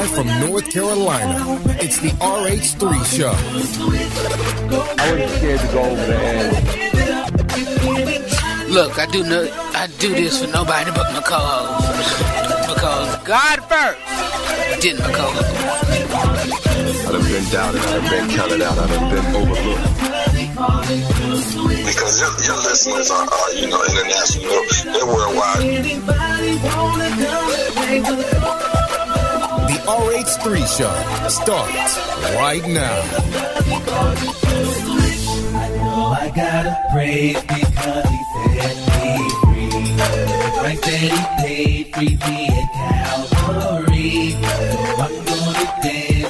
Live from North Carolina, it's the RH3 Show. I wasn't scared to go over there. Look, I do no, I do this for nobody but my co-host. Because God first, didn't my co-host. I done been doubted, I done been counted out, I done been overlooked. Because your, your listeners are, are, you know, international, they're worldwide. The RH3 Show starts right now. I gotta because he set me free. He paid me at Calvary. I'm gonna dance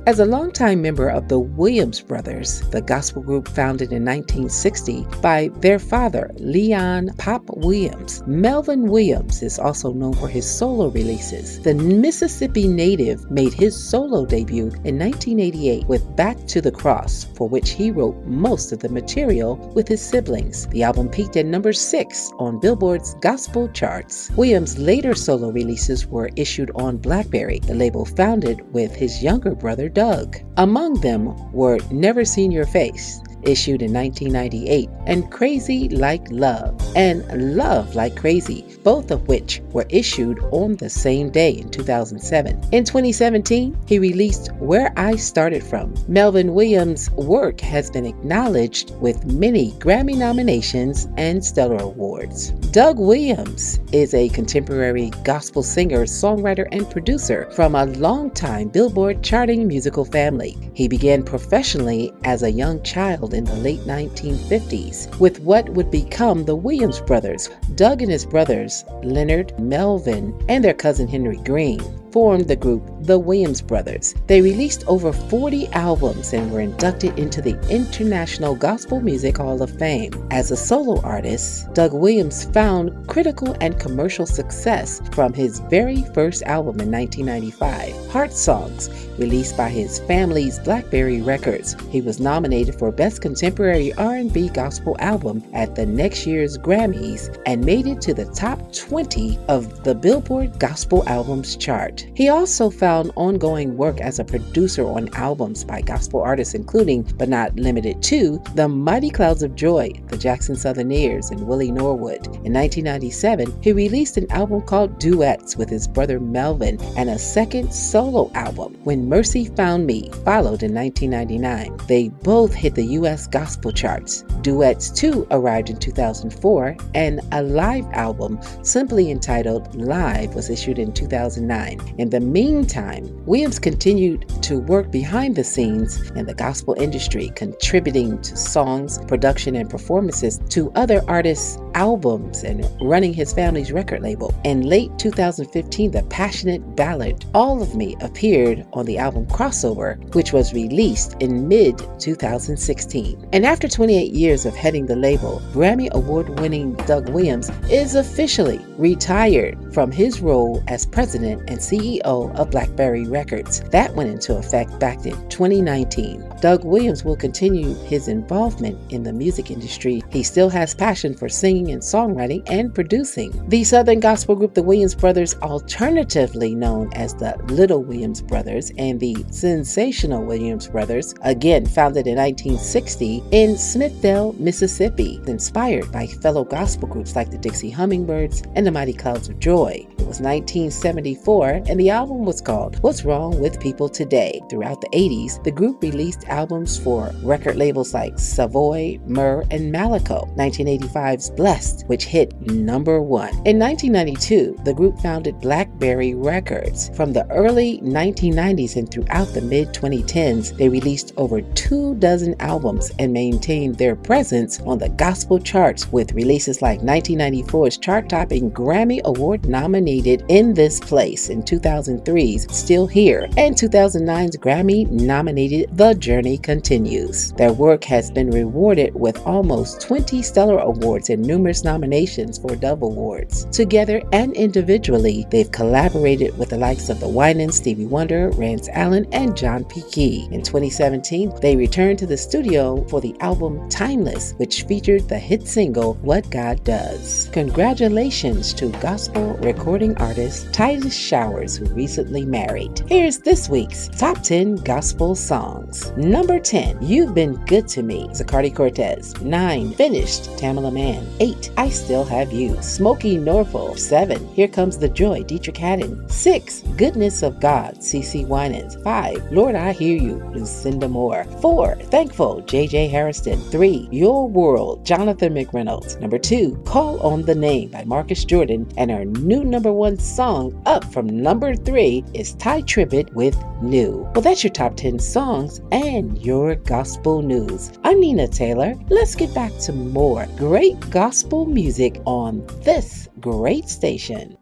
As a longtime member of the Williams Brothers, the gospel group founded in 1960 by their father, Leon Pop Williams, Melvin Williams is also known for his solo releases. The Mississippi native made his solo debut in 1988 with Back to the Cross, for which he wrote most of the material with his siblings. The album peaked at number 6 on Billboard's gospel charts. Williams' later solo releases were issued on Blackberry, the label founded with his younger brother Doug. Among them were Never Seen Your Face, issued in 1998, and Crazy Like Love and Love Like Crazy, both of which were issued on the same day in 2007. In 2017, he released Where I Started From. Melvin Williams' work has been acknowledged with many Grammy nominations and Stellar Awards. Doug Williams is a contemporary gospel singer, songwriter, and producer from a longtime Billboard charting musical family. He began professionally as a young child in the late 1950s with what would become the Williams brothers. Doug and his brothers, Leonard, Melvin, and their cousin Henry Green, formed the group the Williams Brothers. They released over 40 albums and were inducted into the International Gospel Music Hall of Fame. As a solo artist, Doug Williams found critical and commercial success from his very first album in 1995, Heart Songs, released by his family's Blackberry Records. He was nominated for Best Contemporary R&B Gospel Album at the next year's Grammys and made it to the top 20 of the Billboard Gospel Albums chart. He also found ongoing work as a producer on albums by gospel artists, including, but not limited to, the Mighty Clouds of Joy, the Jackson Southernaires, and Willie Norwood. In 1997, he released an album called Duets with his brother Melvin and a second solo album, When Mercy Found Me, followed in 1999. They both hit the U.S. gospel charts. Duets 2 arrived in 2004, and a live album simply entitled Live was issued in 2009. In the meantime, Williams continued to work behind the scenes in the gospel industry, contributing to songs, production, and performances to other artists' albums and running his family's record label. In late 2015, the passionate ballad All of Me appeared on the album Crossover, which was released in mid 2016. And after 28 years of heading the label, Grammy Award winning Doug Williams is officially retired from his role as president and CEO of Blackberry Records. That went into effect back in 2019. Doug Williams will continue his involvement in the music industry. He still has passion for singing and songwriting and producing. The Southern gospel group, the Williams Brothers, alternatively known as the Little Williams Brothers, and the Sensational Williams Brothers, again founded in 1960 in Smithdale, Mississippi, inspired by fellow gospel groups like the Dixie Hummingbirds and the Mighty Clouds of Joy. It was 1974, and the album was called What's Wrong with People Today. Throughout the 80s, the group released albums for record labels like Savoy, Myrrh, and Malaco. 1985's Blessed which hit number one. In 1992, the group founded Blackberry Records. From the early 1990s and throughout the mid 2010s, they released over two dozen albums and maintained their presence on the gospel charts with releases like 1994's chart topping Grammy Award nominated In This Place in 2003's Still Here and 2009's Grammy nominated The Journey Continues. Their work has been rewarded with almost 20 Stellar Awards and numerous nominations for Dove Awards. Together and individually, they've collaborated with the likes of The Winans, Stevie Wonder, Rance Allen, and John P. Kee. In 2017, they returned to the studio for the album Timeless, which featured the hit single What God Does. Congratulations to gospel recording artist Titus Who recently married. Here's this week's Top 10 Gospel Songs. Number 10, You've Been Good to Me, Zacardi Cortez. 9, Finished, Tamela Mann. 8, I Still Have You, Smokie Norful. 7, Here Comes the Joy, Deitrick Haddon. 6, Goodness of God, CeCe Winans. 5, Lord I Hear You, Lucinda Moore. 4, Thankful, JJ Hairston. 3, Your World, Jonathan McReynolds. Number 2, Call on the Name by Marcus Jordan. And our new number one song up from number 3 is Tye Tribbett with New. Well, that's your top 10 songs and your gospel news. I'm Nina Taylor. Let's get back to more great gospel music on this great station.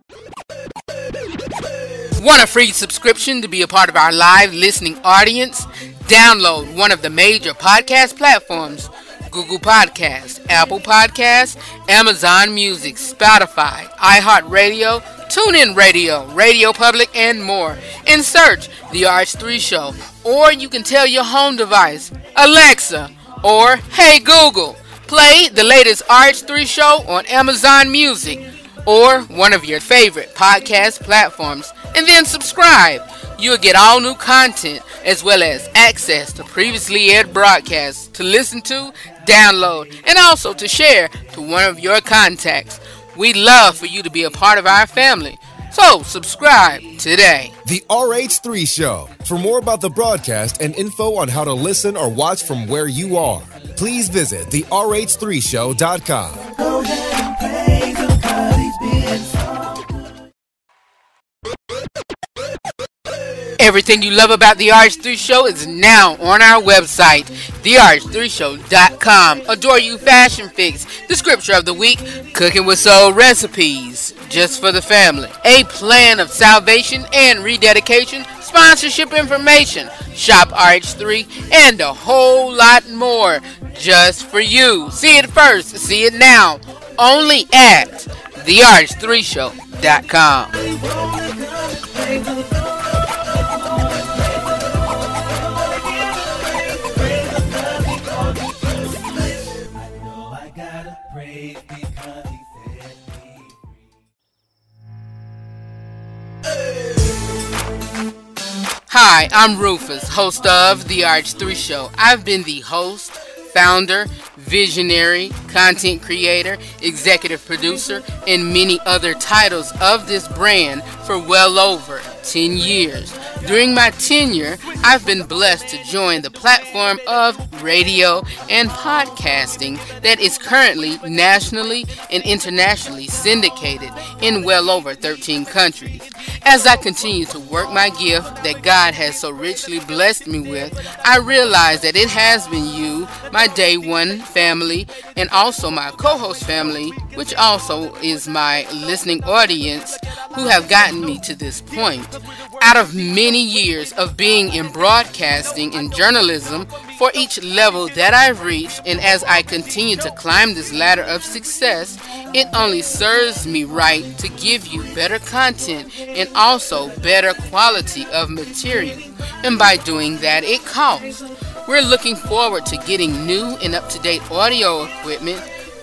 Want a free subscription to be a part of our live listening audience? Download one of the major podcast platforms Google Podcasts, Apple Podcasts, Amazon Music, Spotify, iHeartRadio, TuneIn Radio, Radio Public, and more. And search The RH3 Show. Or you can tell your home device, Alexa, or Hey Google, play the latest RH3 Show on Amazon Music or one of your favorite podcast platforms, and then subscribe. You'll get all new content as well as access to previously aired broadcasts to listen to, download, and also to share to one of your contacts. We'd love for you to be a part of our family. So, subscribe today. The RH3 Show. For more about the broadcast and info on how to listen or watch from where you are, please visit therh3show.com. Go ahead and Everything you love about the RH3 Show is now on our website, therh3show.com. Adore You Fashion Fix, the scripture of the week, cooking with soul recipes, just for the family, a plan of salvation and rededication, sponsorship information, shop RH3, and a whole lot more just for you. See it first, see it now, only at therh3show.com. Hi, I'm Rufus, host of The RH3 Show. I've been the host, founder, visionary, content creator, executive producer, and many other titles of this brand for well over 10 years. During my tenure, I've been blessed to join the platform of radio and podcasting that is currently nationally and internationally syndicated in well over 13 countries. As I continue to work my gift that God has so richly blessed me with, I realize that it has been you, my day one family, and also my co host family, which also is my listening audience, who have gotten me to this point. Out of many years of being in broadcasting and journalism, for each level that I've reached, and as I continue to climb this ladder of success, it only serves me right to give you better content and also better quality of material. And by doing that, it costs. We're looking forward to getting new and up to date audio equipment,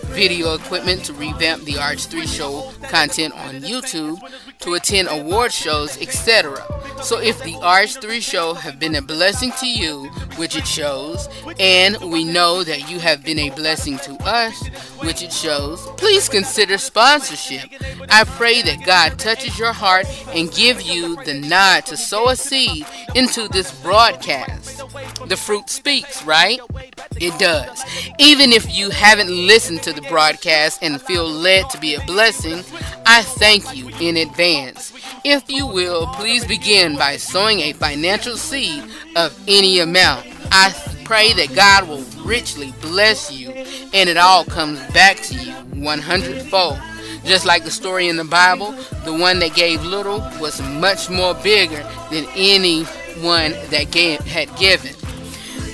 video equipment to revamp the RH3 show content on YouTube, to attend award shows, etc. So if the RH3 show have been a blessing to you, which it shows, and we know that you have been a blessing to us, which it shows, please consider sponsorship. I pray that God touches your heart and give you the nod to sow a seed into this broadcast. The fruit speaks, right? It does. Even if you haven't listened to the broadcast and feel led to be a blessing, I thank you in advance. If you will, please begin by sowing a financial seed of any amount. I pray that God will richly bless you and it all comes back to you 100 fold. Just like the story in the Bible, the one that gave little was much more bigger than anyone that gave, had given.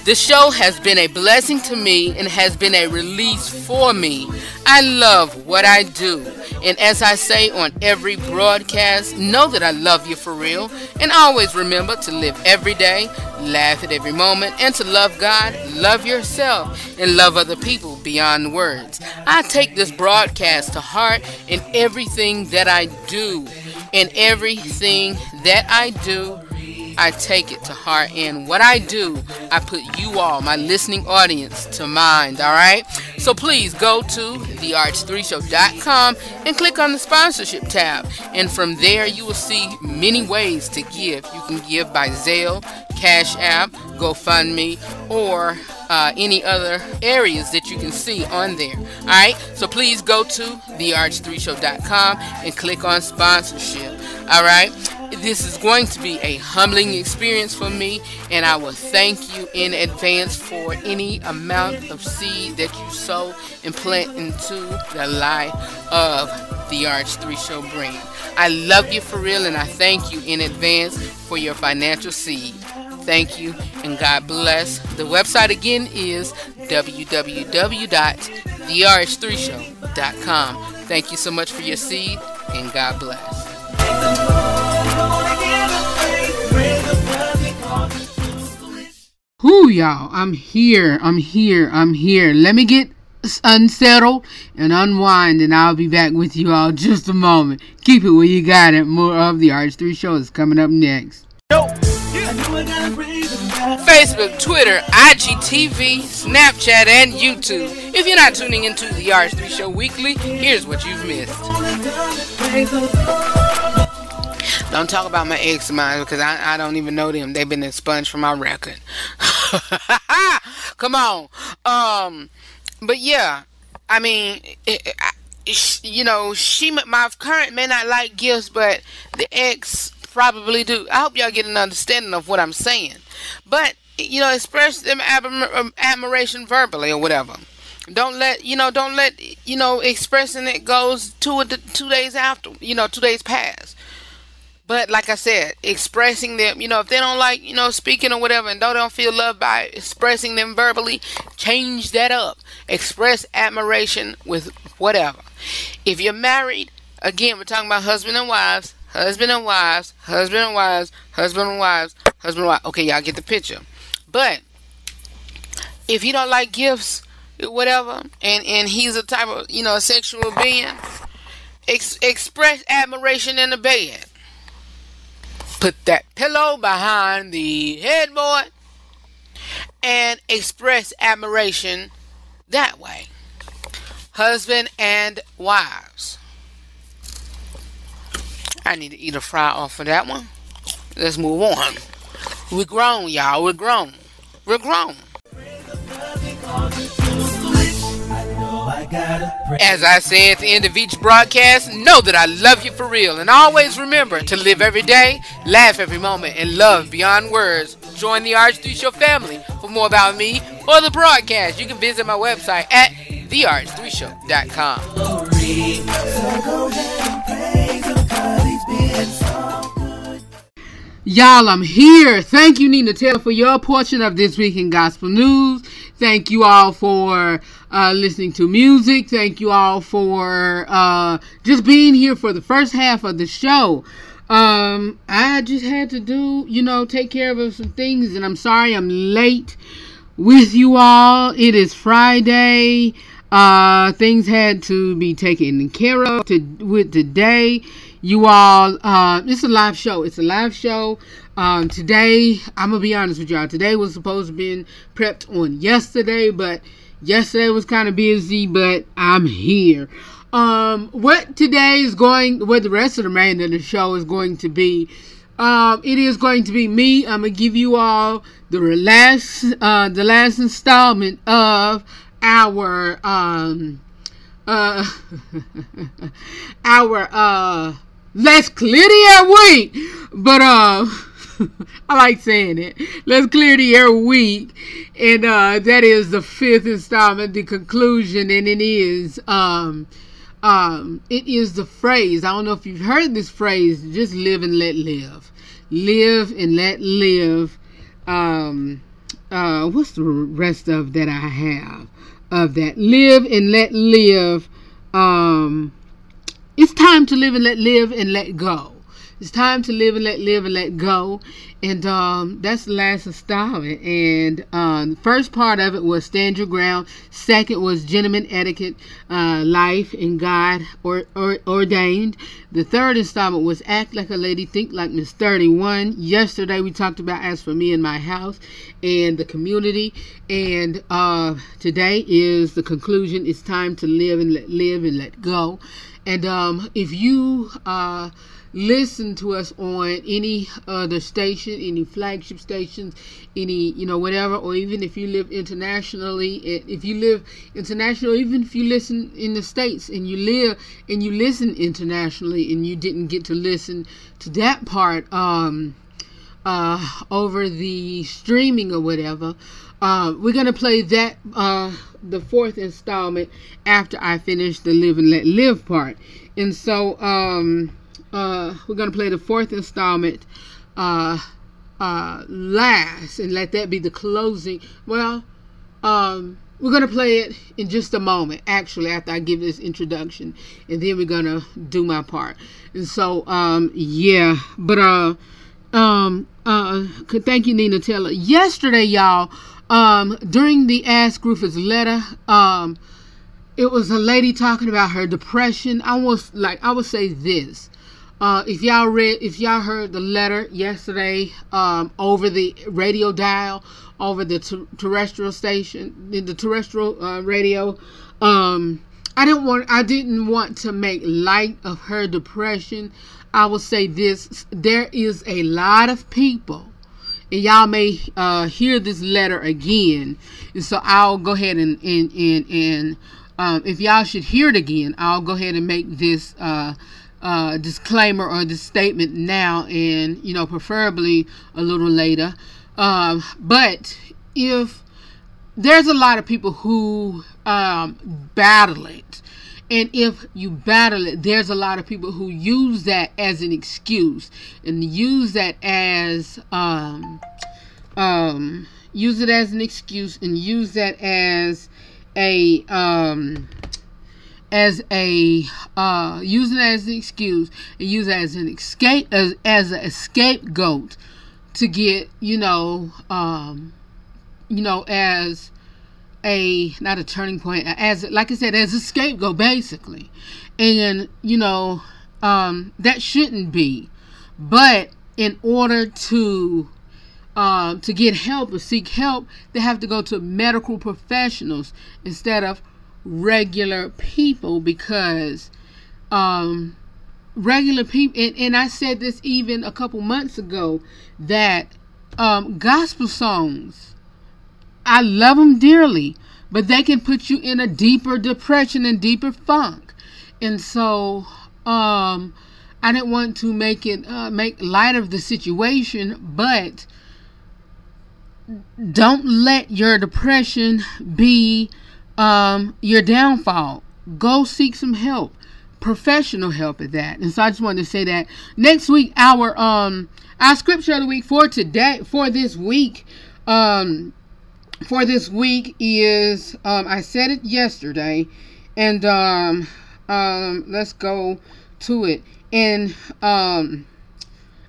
The show has been a blessing to me and has been a release for me. I love what I do. And as I say on every broadcast, know that I love you for real. And always remember to live every day, laugh at every moment, and to love God, love yourself, and love other people beyond words. I take this broadcast to heart in everything that I do. In everything that I do, I take it to heart. And what I do, I put you all, my listening audience, to mind. All right? So please go to therh3show.com and click on the sponsorship tab. And from there, you will see many ways to give. You can give by Zelle, Cash App, GoFundMe, or uh, any other areas that you can see on there. All right, so please go to therh3show.com and click on sponsorship. All right, this is going to be a humbling experience for me, and I will thank you in advance for any amount of seed that you sow and plant into the life of the RH3 Show brand. I love you for real, and I thank you in advance for your financial seed. Thank you and God bless. The website again is www.therh3show.com. Thank you so much for your seed and God bless. Who y'all? I'm here. I'm here. I'm here. Let me get unsettled and unwind, and I'll be back with you all just a moment. Keep it where you got it. More of the RH3 show is coming up next. Facebook, Twitter, IGTV, Snapchat, and YouTube. If you're not tuning into the RH3 Show weekly, here's what you've missed. Don't talk about my ex mine because I, I don't even know them. They've been expunged from my record. Come on. Um, but yeah, I mean, it, it, you know, she my current may not like gifts, but the ex probably do. I hope y'all get an understanding of what I'm saying. But you know, express them um, admiration verbally or whatever. Don't let you know. Don't let you know. Expressing it goes two two days after. You know, two days pass. But like I said, expressing them, you know, if they don't like, you know, speaking or whatever, and they don't feel loved by expressing them verbally, change that up. Express admiration with whatever. If you're married, again, we're talking about husband and wives, husband and wives, husband and wives, husband and wives, husband and wives. Okay, y'all get the picture. But if you don't like gifts, whatever, and and he's a type of you know sexual being, ex- express admiration in the bed. Put that pillow behind the headboard and express admiration that way. Husband and wives. I need to eat a fry off of that one. Let's move on. We're grown, y'all. We're grown. We're grown. As I say at the end of each broadcast, know that I love you for real. And always remember to live every day, laugh every moment, and love beyond words. Join the RH3 Show family. For more about me or the broadcast, you can visit my website at therh3show.com. Y'all, I'm here. Thank you, Nina Taylor, for your portion of this week in gospel news. Thank you all for uh, listening to music. Thank you all for uh, just being here for the first half of the show. Um, I just had to do, you know, take care of some things, and I'm sorry I'm late with you all. It is Friday. Uh, things had to be taken care of to, with today. You all. Uh, it's a live show. It's a live show. Um, today, I'm gonna be honest with y'all. Today was supposed to be prepped on yesterday, but yesterday was kind of busy. But I'm here. Um, what today is going, what the rest of the remainder of the show is going to be. Um, it is going to be me. I'm gonna give you all the last, uh, the last installment of our um uh our uh let's clear the air week but uh I like saying it. Let's clear the air week. And uh that is the fifth installment, the conclusion, and it is um um it is the phrase. I don't know if you've heard this phrase, just live and let live. Live and let live. Um uh what's the rest of that I have? of that. Live and let live. Um, it's time to live and let live and let go. It's time to live and let live and let go. And um, that's the last installment. And um, the first part of it was Stand Your Ground. Second was Gentleman Etiquette, uh, Life and God or, or, Ordained. The third installment was Act Like a Lady, Think Like Miss 31. Yesterday we talked about As for Me and My House and the community. And uh, today is the conclusion. It's time to live and let live and let go. And um, if you... Uh, listen to us on any other station, any flagship stations, any, you know, whatever, or even if you live internationally, if you live internationally, even if you listen in the States and you live and you listen internationally and you didn't get to listen to that part, um, uh, over the streaming or whatever, uh, we're gonna play that uh, the fourth installment after I finish the live and let live part. And so um, uh, we're going to play the fourth installment uh, uh, last and let that be the closing. Well, um, we're going to play it in just a moment, actually, after I give this introduction. And then we're going to do my part. And so, um, yeah. But, uh, um, uh, thank you, Nina Taylor. Yesterday, y'all, um, during the Ask Rufus letter, um, it was a lady talking about her depression. I was like, I would say this. Uh, if y'all read, if y'all heard the letter yesterday um, over the radio dial, over the ter- terrestrial station, the terrestrial uh, radio, um, I didn't want, I didn't want to make light of her depression. I will say this: there is a lot of people, and y'all may uh, hear this letter again, and so I'll go ahead and and and, and um, if y'all should hear it again, I'll go ahead and make this uh, uh, disclaimer or this statement now and, you know, preferably a little later. Um, but if there's a lot of people who um, battle it, and if you battle it, there's a lot of people who use that as an excuse and use that as um, um, use it as an excuse and use that as a um, as a uh, use it as an excuse and use it as an escape as, as a scapegoat to get you know um, you know as a not a turning point as like I said as a scapegoat basically. And you know um, that shouldn't be. But in order to uh, to get help or seek help they have to go to medical professionals instead of regular people because um, regular people, and, and I said this even a couple months ago, that um, gospel songs, I love them dearly, but they can put you in a deeper depression and deeper funk. And so, um, I didn't want to make it uh, make light of the situation, but don't let your depression be um, your downfall. Go seek some help, professional help at that. And so I just wanted to say that next week our um our scripture of the week for today for this week um for this week is um I said it yesterday and um um let's go to it and um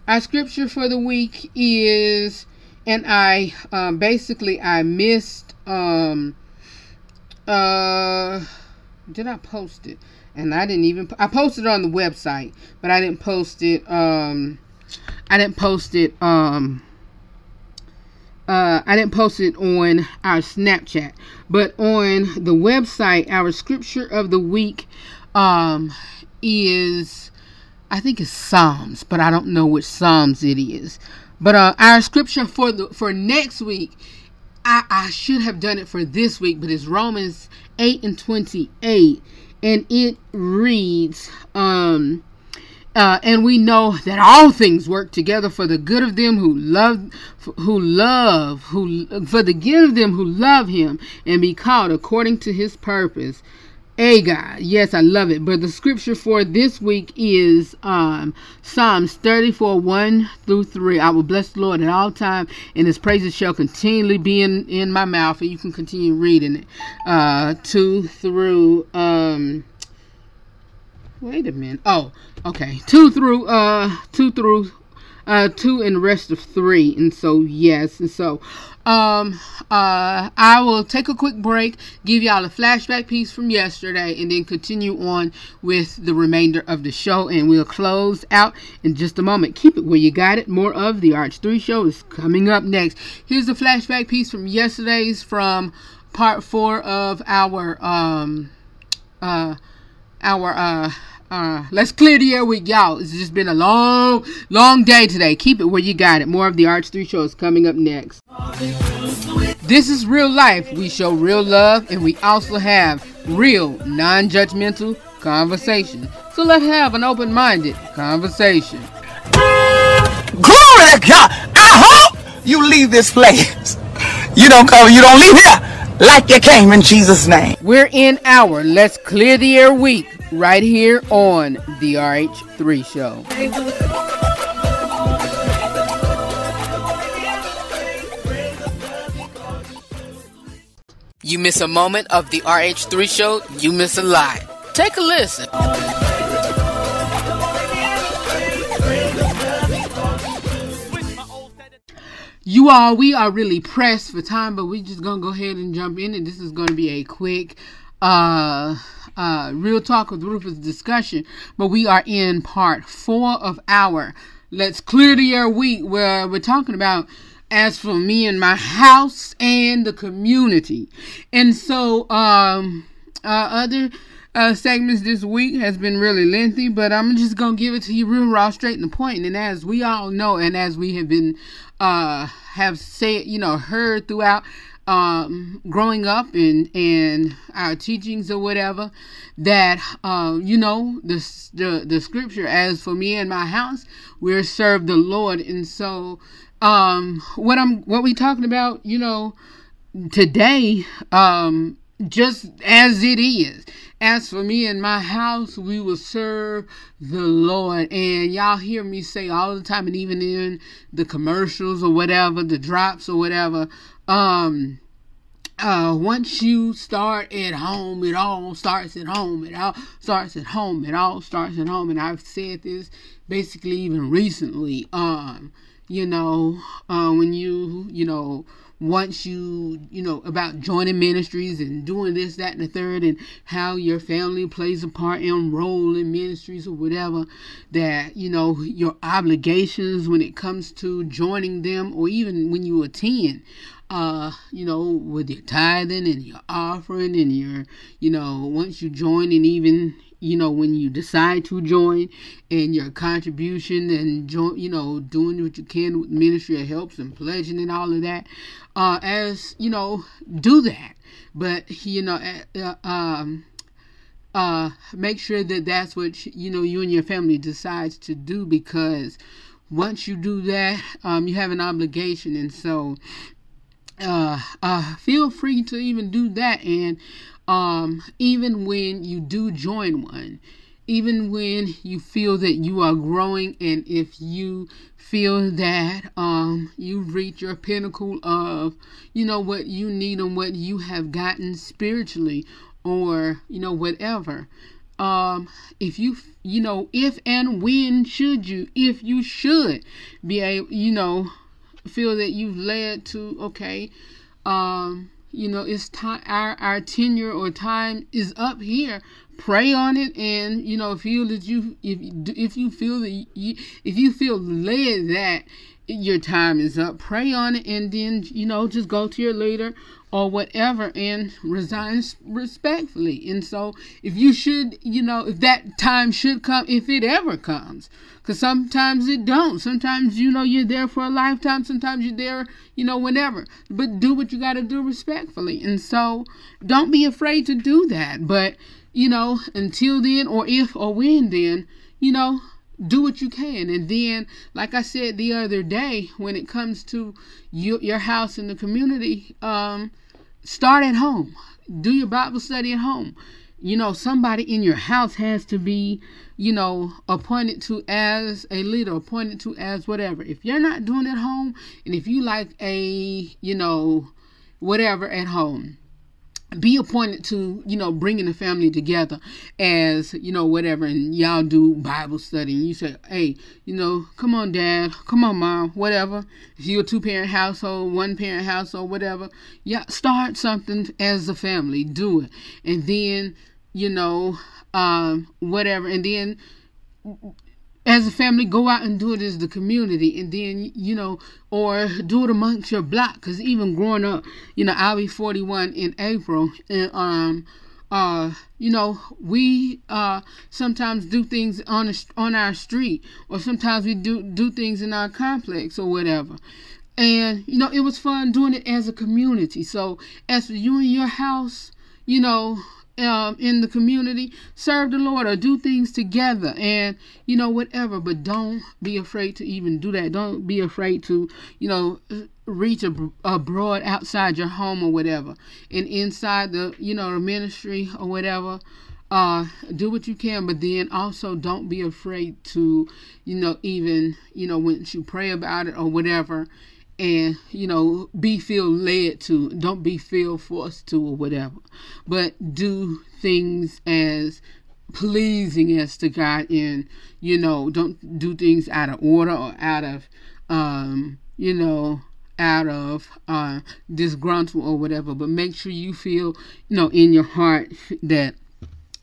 our scripture for the week is and I um basically I missed um uh did I post it? And I didn't even I posted it on the website, but I didn't post it um I didn't post it um uh, I didn't post it on our Snapchat, but on the website, our scripture of the week um, is, I think it's Psalms, but I don't know which Psalms it is. But uh, our scripture for the for next week, I, I should have done it for this week, but it's Romans eight and twenty eight, and it reads, um, uh, and we know that all things work together for the good of them who love, who love, who for the good of them who love Him and be called according to His purpose. A God, yes, I love it. But the scripture for this week is um, Psalms 34 1 through 3. I will bless the Lord at all time, and his praises shall continually be in, in my mouth. And you can continue reading it. Uh, 2 through. Um, wait a minute. Oh, okay. 2 through. Uh, 2 through. Uh, 2 and the rest of 3. And so, yes. And so, um, uh, I will take a quick break, give y'all a flashback piece from yesterday, and then continue on with the remainder of the show. And we'll close out in just a moment. Keep it where you got it. More of the RH3 show is coming up next. Here's a flashback piece from yesterday's from part four of our, um, uh, our, uh, uh, let's clear the air week, y'all. It's just been a long, long day today. Keep it where you got it. More of the RH3 shows coming up next. This is real life. We show real love and we also have real, non judgmental conversation. So let's have an open minded conversation. Glory to God. I hope you leave this place. You don't come, you don't leave here like you came in Jesus' name. We're in our Let's Clear the Air week right here on the RH3 Show. You miss a moment of the RH3 Show, you miss a lot. Take a listen. You all, we are really pressed for time, but we're just gonna go ahead and jump in, and this is gonna be a quick uh uh, Real Talk with Rufus discussion, but we are in part four of our Let's Clear the Air week where we're talking about as for me and my house and the community. And so, um, uh, other uh, segments this week has been really lengthy, but I'm just gonna give it to you real raw, straight and the point. And as we all know, and as we have been, uh, have said, you know, heard throughout um, growing up and and our teachings or whatever that uh, you know the, the the scripture as for me and my house we're serve the Lord. And so um, what I'm what we talking about you know today um, just as it is as for me and my house, we will serve the Lord. And y'all hear me say all the time, and even in the commercials or whatever, the drops or whatever, um, uh, once you start at home, it all starts at home. It all starts at home. It all starts at home. And I've said this basically even recently. Um, you know, uh, when you, you know, once you, you know, about joining ministries and doing this, that, and the third, and how your family plays a part and role in ministries or whatever, that, you know, your obligations when it comes to joining them or even when you attend, uh, you know, with your tithing and your offering and your, you know, once you join and even, you know, when you decide to join and your contribution and join, you know, doing what you can with ministry of helps and pledging and all of that, uh, as, you know, do that. But, you know, uh, um, uh, make sure that that's what, you know, you and your family decides to do because once you do that, um, you have an obligation. And so, uh, uh, feel free to even do that. And um, even when you do join one, even when you feel that you are growing, and if you feel that um, you've reached your pinnacle of, you know, what you need and what you have gotten spiritually, or you know, whatever. Um, if you, you know, if and when should you, if you should be able, you know, feel that you've led to okay um you know it's time our our tenure or time is up here. Pray on it and you know feel that you if if you feel that you if you feel led that your time is up pray on it and then you know just go to your leader or whatever and resign respectfully. And so if you should you know if that time should come if it ever comes because sometimes it don't. Sometimes you know you're there for a lifetime. Sometimes you're there you know whenever. But do what you got to do respectfully. And so don't be afraid to do that. But you know until then or if or when then you know do what you can. And then like i said the other day when it comes to you, your house and the community um start at home. Do your bible study at home. You know somebody in your house has to be you know appointed to as a leader appointed to as whatever. If you're not doing it at home and if you like a you know whatever at home be appointed to you know bringing the family together as you know whatever and y'all do bible study. And you say hey you know come on dad. Come on mom. Whatever. If you're a two-parent household one parent household whatever yeah start something as a family. Do it. And then you know um whatever. And then as a family go out and do it as the community and then you know or do it amongst your block because even growing up you know i'll be 41 in april and um uh you know we uh sometimes do things on a, on our street or sometimes we do do things in our complex or whatever. And you know it was fun doing it as a community. So as for you and your house you know um, in the community, serve the Lord or do things together and, you know, whatever. But don't be afraid to even do that. Don't be afraid to, you know, reach ab- abroad outside your home or whatever. And inside the, you know, the ministry or whatever. Uh, do what you can, but then also don't be afraid to, you know, even, you know, once you pray about it or whatever, and you know be feel led to don't be feel forced to or whatever. But do things as pleasing as to god and you know don't do things out of order or out of um you know out of uh disgruntled or whatever. But make sure you feel you know in your heart that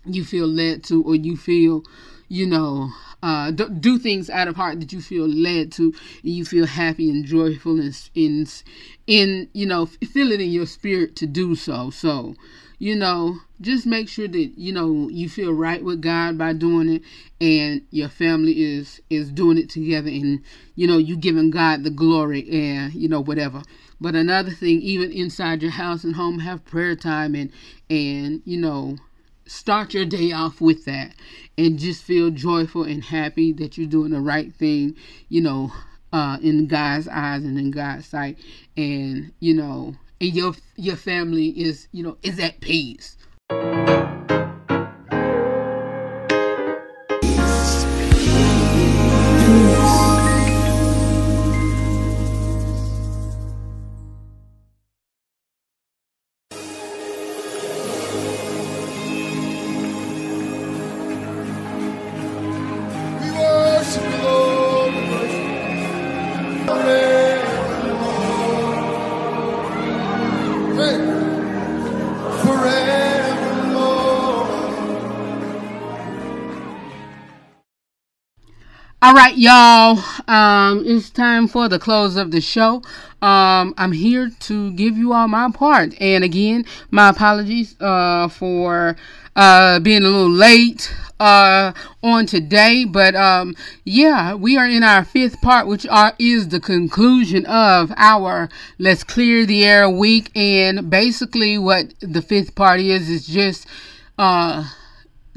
you feel led to or you feel you know uh, do, do, things out of heart that you feel led to and you feel happy and joyful and in in you know feel it in your spirit to do so. So you know just make sure that you know you feel right with god by doing it and your family is is doing it together and you know you giving god the glory and you know whatever. But another thing even inside your house and home have prayer time and and you know start your day off with that and just feel joyful and happy that you're doing the right thing, you know, uh, in God's eyes and in God's sight. And, you know, and your your family is, you know, is at peace. All right, y'all. Um, it's time for the close of the show. Um, I'm here to give you all my part, and again, my apologies uh, for uh, being a little late uh, on today. But um, yeah, we are in our fifth part, which are is the conclusion of our Let's Clear the Air week, and basically, what the fifth part is is just uh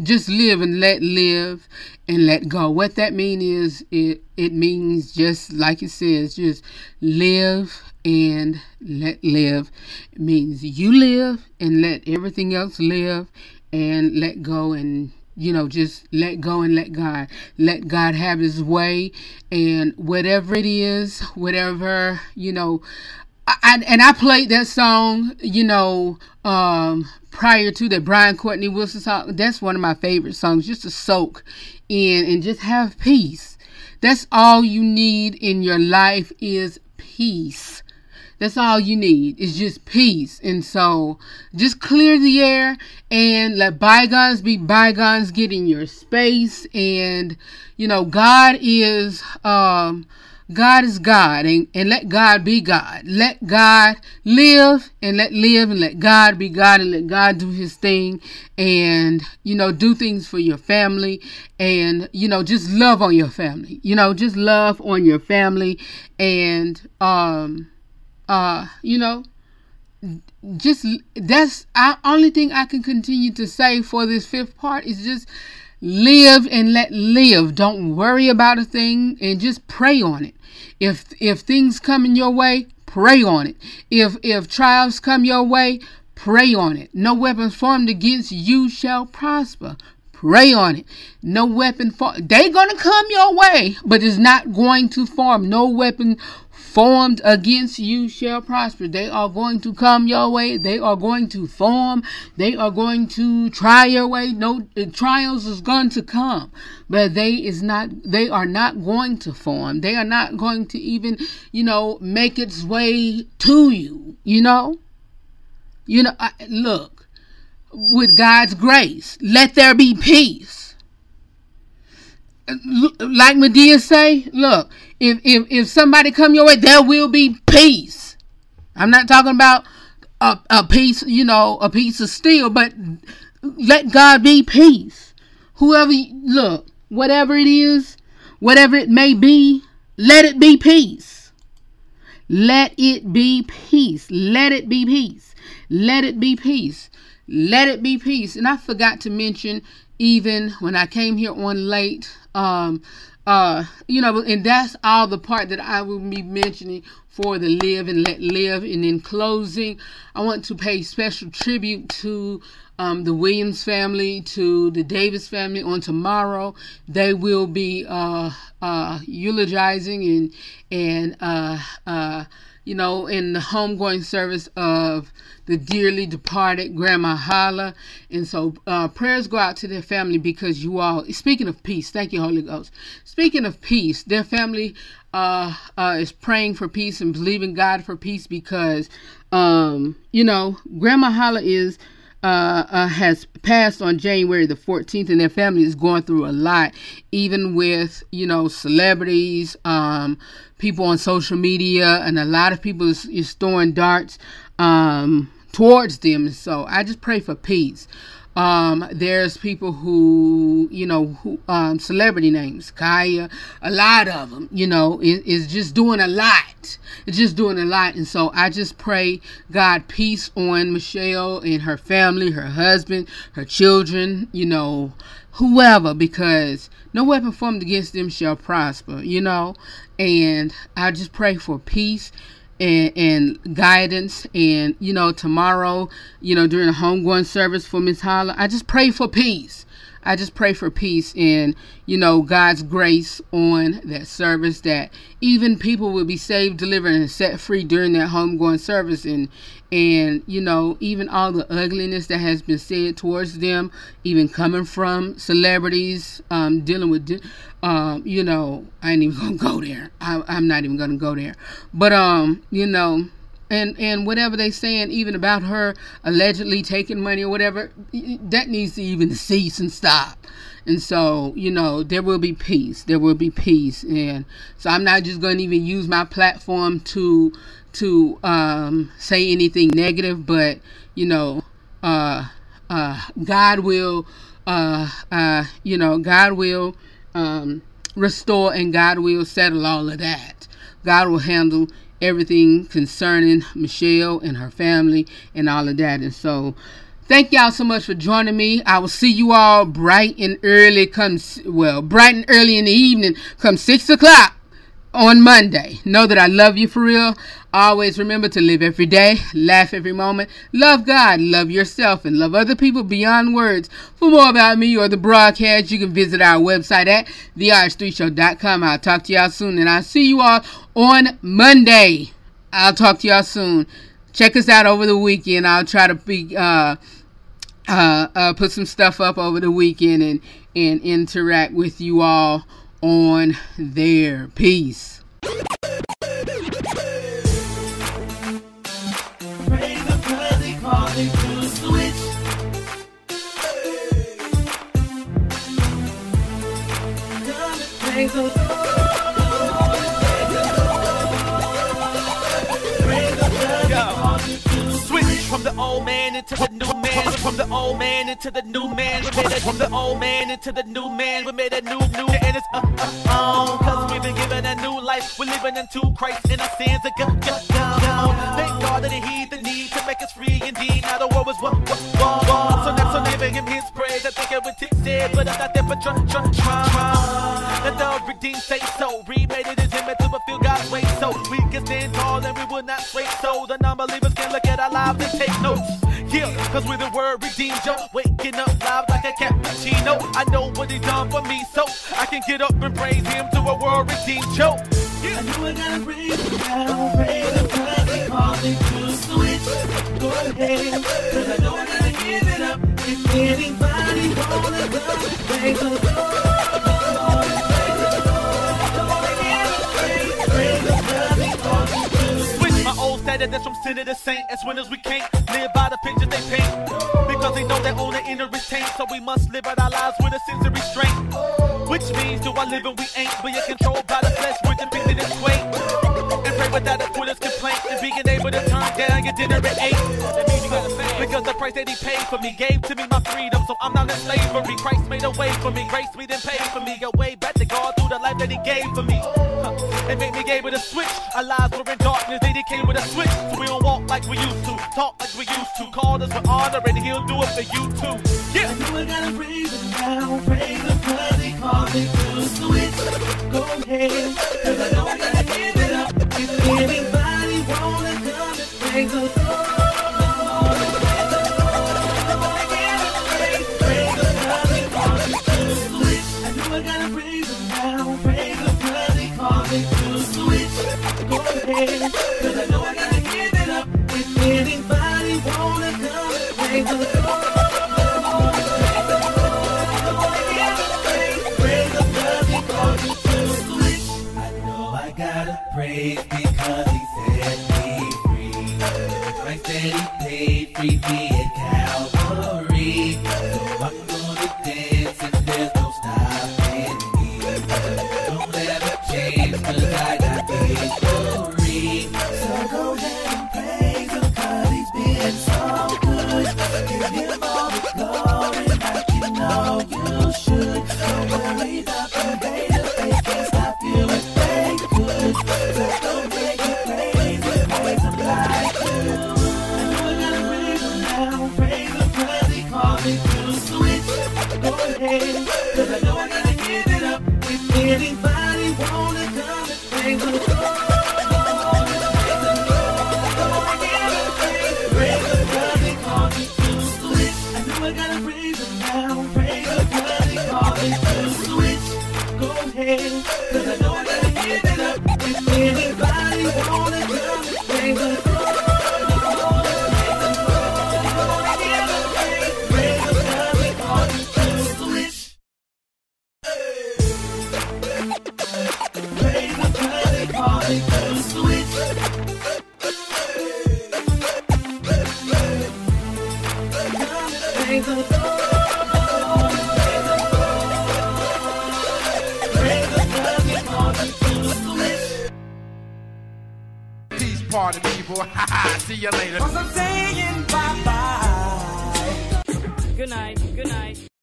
just live and let live and let go. What that means is it it means just like it says, just live and let live. It means you live and let everything else live and let go and you know just let go and let god let god have his way and whatever it is whatever you know I, and I played that song, you know, um, prior to that Brian Courtney Wilson song. That's one of my favorite songs, just to soak in and just have peace. That's all you need in your life is peace. That's all you need. It's just peace. And so just clear the air and let bygones be bygones. Get in your space. And, you know, God is, um, God is God and, and let God be God. Let God live and let live and let God be God and let God do his thing and you know do things for your family and you know just love on your family. You know, just love on your family and um uh you know just that's the only thing I can continue to say for this fifth part is just live and let live. Don't worry about a thing and just pray on it. If if things come in your way, pray on it. If if trials come your way, pray on it. No weapon formed against you shall prosper. Pray on it. No weapon for they gonna come your way, but it's not going to form. No weapon formed against you shall prosper. They are going to come your way. They are going to form. They are going to try your way. No trials is going to come, but they is not. They are not going to form. They are not going to even, you know, make its way to you. You know. You know. I, look, with God's grace, let there be peace like Madea say, look, if, if if somebody come your way, there will be peace. I'm not talking about a, a piece, you know, a piece of steel, but let God be peace. Whoever look, whatever it is, whatever it may be, let it be peace. Let it be peace. Let it be peace. Let it be peace. Let it be peace. And I forgot to mention, even when I came here on late, um, uh, you know, and that's all the part that I will be mentioning for the live and let live. And in closing, I want to pay special tribute to um, the Williams family, to the Davis family on tomorrow. They will be uh, uh, eulogizing and and uh, uh, you know in the homegoing service of the dearly departed Grandma Holla. And so uh, prayers go out to their family because you all, speaking of peace, thank you, Holy Ghost. Speaking of peace, their family uh, uh, is praying for peace and believing God for peace because, um, you know, Grandma Holla is. Uh, uh, has passed on January the 14th, and their family is going through a lot, even with you know celebrities, um, people on social media, and a lot of people is, is throwing darts um, towards them. So I just pray for peace. Um, there's people who, you know, who, um, celebrity names, Kaya, a lot of them, you know, is, is just doing a lot. It's just doing a lot. And so I just pray God peace on Michelle and her family, her husband, her children, you know, whoever, because no weapon formed against them shall prosper, you know, and I just pray for peace and, and guidance. And, you know, tomorrow, you know, during the homegoing service for Miss Holla, I just pray for peace. I just pray for peace and, you know, God's grace on that service that even people will be saved, delivered, and set free during that homegoing service. And, and you know even all the ugliness that has been said towards them even coming from celebrities um, dealing with um, you know i ain't even gonna go there I, i'm not even gonna go there but um you know and and whatever they saying even about her allegedly taking money or whatever that needs to even cease and stop. And so you know there will be peace. There will be peace. And so i'm not just going to even use my platform to to um, say anything negative, but you know, uh, uh, God will, uh, uh, you know, God will um, restore and God will settle all of that. God will handle everything concerning Michelle and her family and all of that. And so, thank y'all so much for joining me. I will see you all bright and early. Come well, bright and early in the evening. Come six o'clock on Monday. Know that I love you for real. Always remember to live every day, laugh every moment, love God, love yourself, and love other people beyond words. For more about me or the broadcast, you can visit our website at therh3show.com. I'll talk to y'all soon, and I'll see you all on Monday. I'll talk to y'all soon. Check us out over the weekend. I'll try to be uh, uh, uh, put some stuff up over the weekend and and interact with you all on there. Peace. Switch from the old man into the new man. From the old man into the new man. We made it from the old man into the new man. We made a new, new, and it's uh, uh, on. Cause we've been given a new life. We're living into Christ and our sins are gone. Thank God that He the need to make us free indeed. Now the world is what, what, what, what. So now, so giving Him His praise. I think it was His said, but I'm not there for try, try, try. Let the redeemed say so. Cause with the word redeemed, yo, waking up live like a cappuccino. I know what he done for me, so I can get up and praise him to a world redeemed, yo. I knew I gotta praise him now, praise him cause he called me to switch. Go ahead, cause I know I gotta give it up. If anybody wanna go, praise the Lord. That's from sinner to saint. As winners we can't live by the pictures they paint. Because they know they own the inner taint. So we must live out our lives with a sense of restraint. Which means do I live and we ain't. We are controlled by the flesh, we're depicted as quaint. And pray without a quitter's complaint. And being able to turn down your dinner at eight. That. Because the price that he paid for me gave to me my freedom. So I'm not in slavery. Christ made a way for me. Grace me then paid for me. A way back to God through the life that he gave for me. And made me able to switch. Our lives were in darkness. Then he came with a switch. So we don't walk like we used to. Talk like we used to. Call us with honor and he'll do it for you too. Yeah. I knew I gotta praise him now, praise him cause he called me to switch. Go ahead,